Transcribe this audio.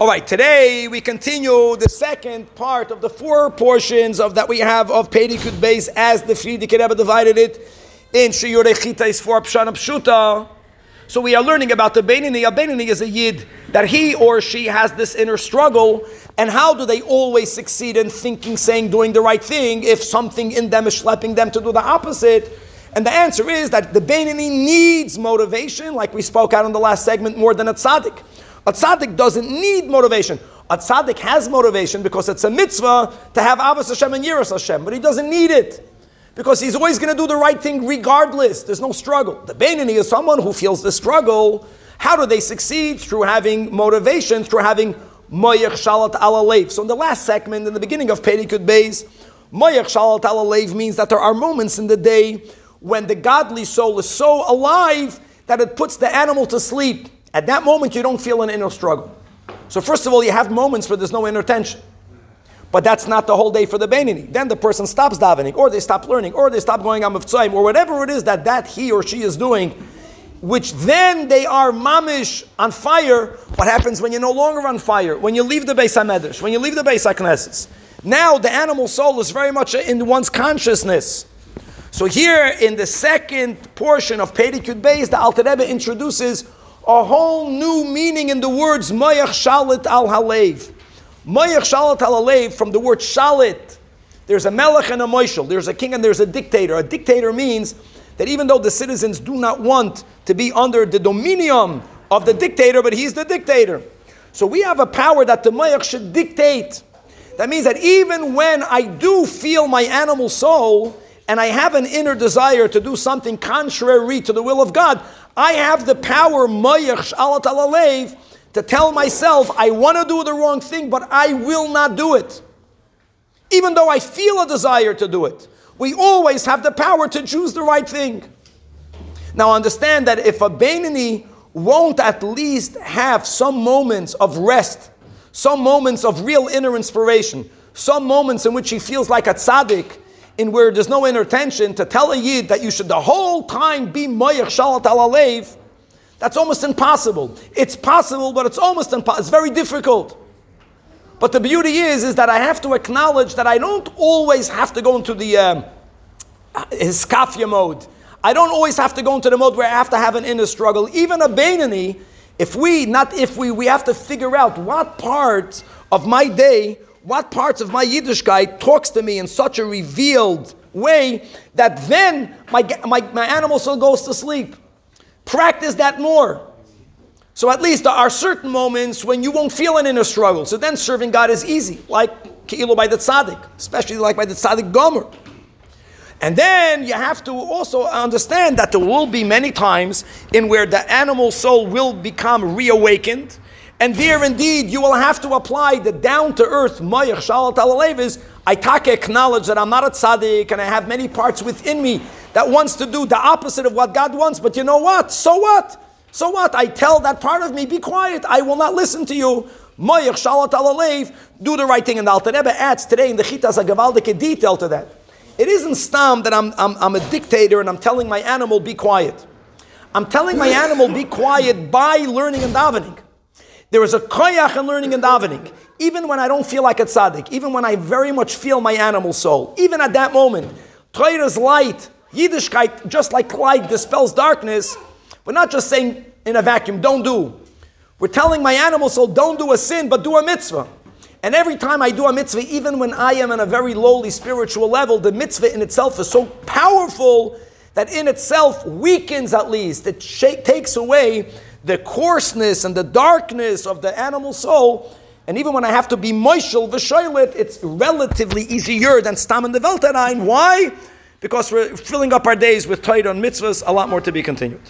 All right, today we continue the second part of the four portions of that we have of Perek Yud Beis as the Frierdiker Rebbe divided it in Shiur Chitas for Pshana Pshuta. So we are learning about the Beinani. A Beinani is a Yid that he or she has this inner struggle, and how do they always succeed in thinking, saying, doing the right thing if something in them is schlepping them to do the opposite? And the answer is that the Beinani needs motivation, like we spoke out in the last segment, more than a tzaddik. A tzaddik doesn't need motivation. A tzaddik has motivation because it's a mitzvah to have Ahavas Hashem and Yiras Hashem, but he doesn't need it because he's always going to do the right thing regardless. There's no struggle. The Beinani is someone who feels the struggle. How do they succeed? Through having motivation, through having Moyach Shalat Ala So in the last segment, in the beginning of Perek Yud Beis, Moyach Shalat Ala means that there are moments in the day when the godly soul is so alive that it puts the animal to sleep. At that moment, you don't feel an inner struggle. So first of all, you have moments where there's no inner tension. But that's not the whole day for the Beinani. Then the person stops davening, or they stop learning, or they stop going on Mivtzoim, or whatever it is that, that he or she is doing, which then they are mamish on fire. What happens when you're no longer on fire? When you leave the Beis HaMedrash, when you leave the Beis HaKnesses. Now the animal soul is very much in one's consciousness. So here in the second portion of Perek Yud Beis, the Alter Rebbe introduces a whole new meaning in the words Mayach Shalit al Halev. Mayach Shalit al Halev from the word Shalit. There's a Melech and a Moishel. There's a king and there's a dictator. A dictator means that even though the citizens do not want to be under the dominion of the dictator, but he's the dictator. So we have a power that the Mayach should dictate. That means that even when I do feel my animal soul, and I have an inner desire to do something contrary to the will of God, I have the power, to tell myself, I want to do the wrong thing, but I will not do it. Even though I feel a desire to do it. We always have the power to choose the right thing. Now understand that if a Beinani won't at least have some moments of rest, some moments of real inner inspiration, some moments in which he feels like a tzaddik, in where there's no inner tension, to tell a yid that you should the whole time be moyach shalat al that's almost impossible. It's possible, but it's almost impossible. It's very difficult. But the beauty is, is that I have to acknowledge that I don't always have to go into the um, hiskafia mode. I don't always have to go into the mode where I have to have an inner struggle. Even a Beinani, if we, not if we, we have to figure out what part of my day what parts of my Yiddishkeit talks to me in such a revealed way that then my, my, my animal soul goes to sleep. Practice that more. So at least there are certain moments when you won't feel an inner struggle. So then serving God is easy, like Kilo by the Tzaddik, especially like by the Tzaddik Gomer. And then you have to also understand that there will be many times in where the animal soul will become reawakened and there indeed you will have to apply the down to earth mayach shalat alalevis. I take acknowledge that I'm not a tzaddik and I have many parts within me that wants to do the opposite of what God wants. But you know what? So what? So what? I tell that part of me, be quiet. I will not listen to you. Mayach shalat alalev, do the right thing. And the Alter Rebbe adds today in the Chitas a gavaldike detail to that. It isn't stam that I'm, I'm, I'm a dictator and I'm telling my animal, be quiet. I'm telling my animal, be quiet by learning and davening. There is a koyach in learning and davening. Even when I don't feel like a tzaddik, even when I very much feel my animal soul, even at that moment, Torah's light, Yiddishkeit, just like light dispels darkness, we're not just saying in a vacuum, don't do. We're telling my animal soul, don't do a sin, but do a mitzvah. And every time I do a mitzvah, even when I am on a very lowly spiritual level, the mitzvah in itself is so powerful that in itself weakens at least. It sh- takes away the coarseness and the darkness of the animal soul. And even when I have to be moishel v'shoilet, it's relatively easier than stam and the velterein. Why? Because we're filling up our days with Torah and mitzvahs, a lot more to be continued.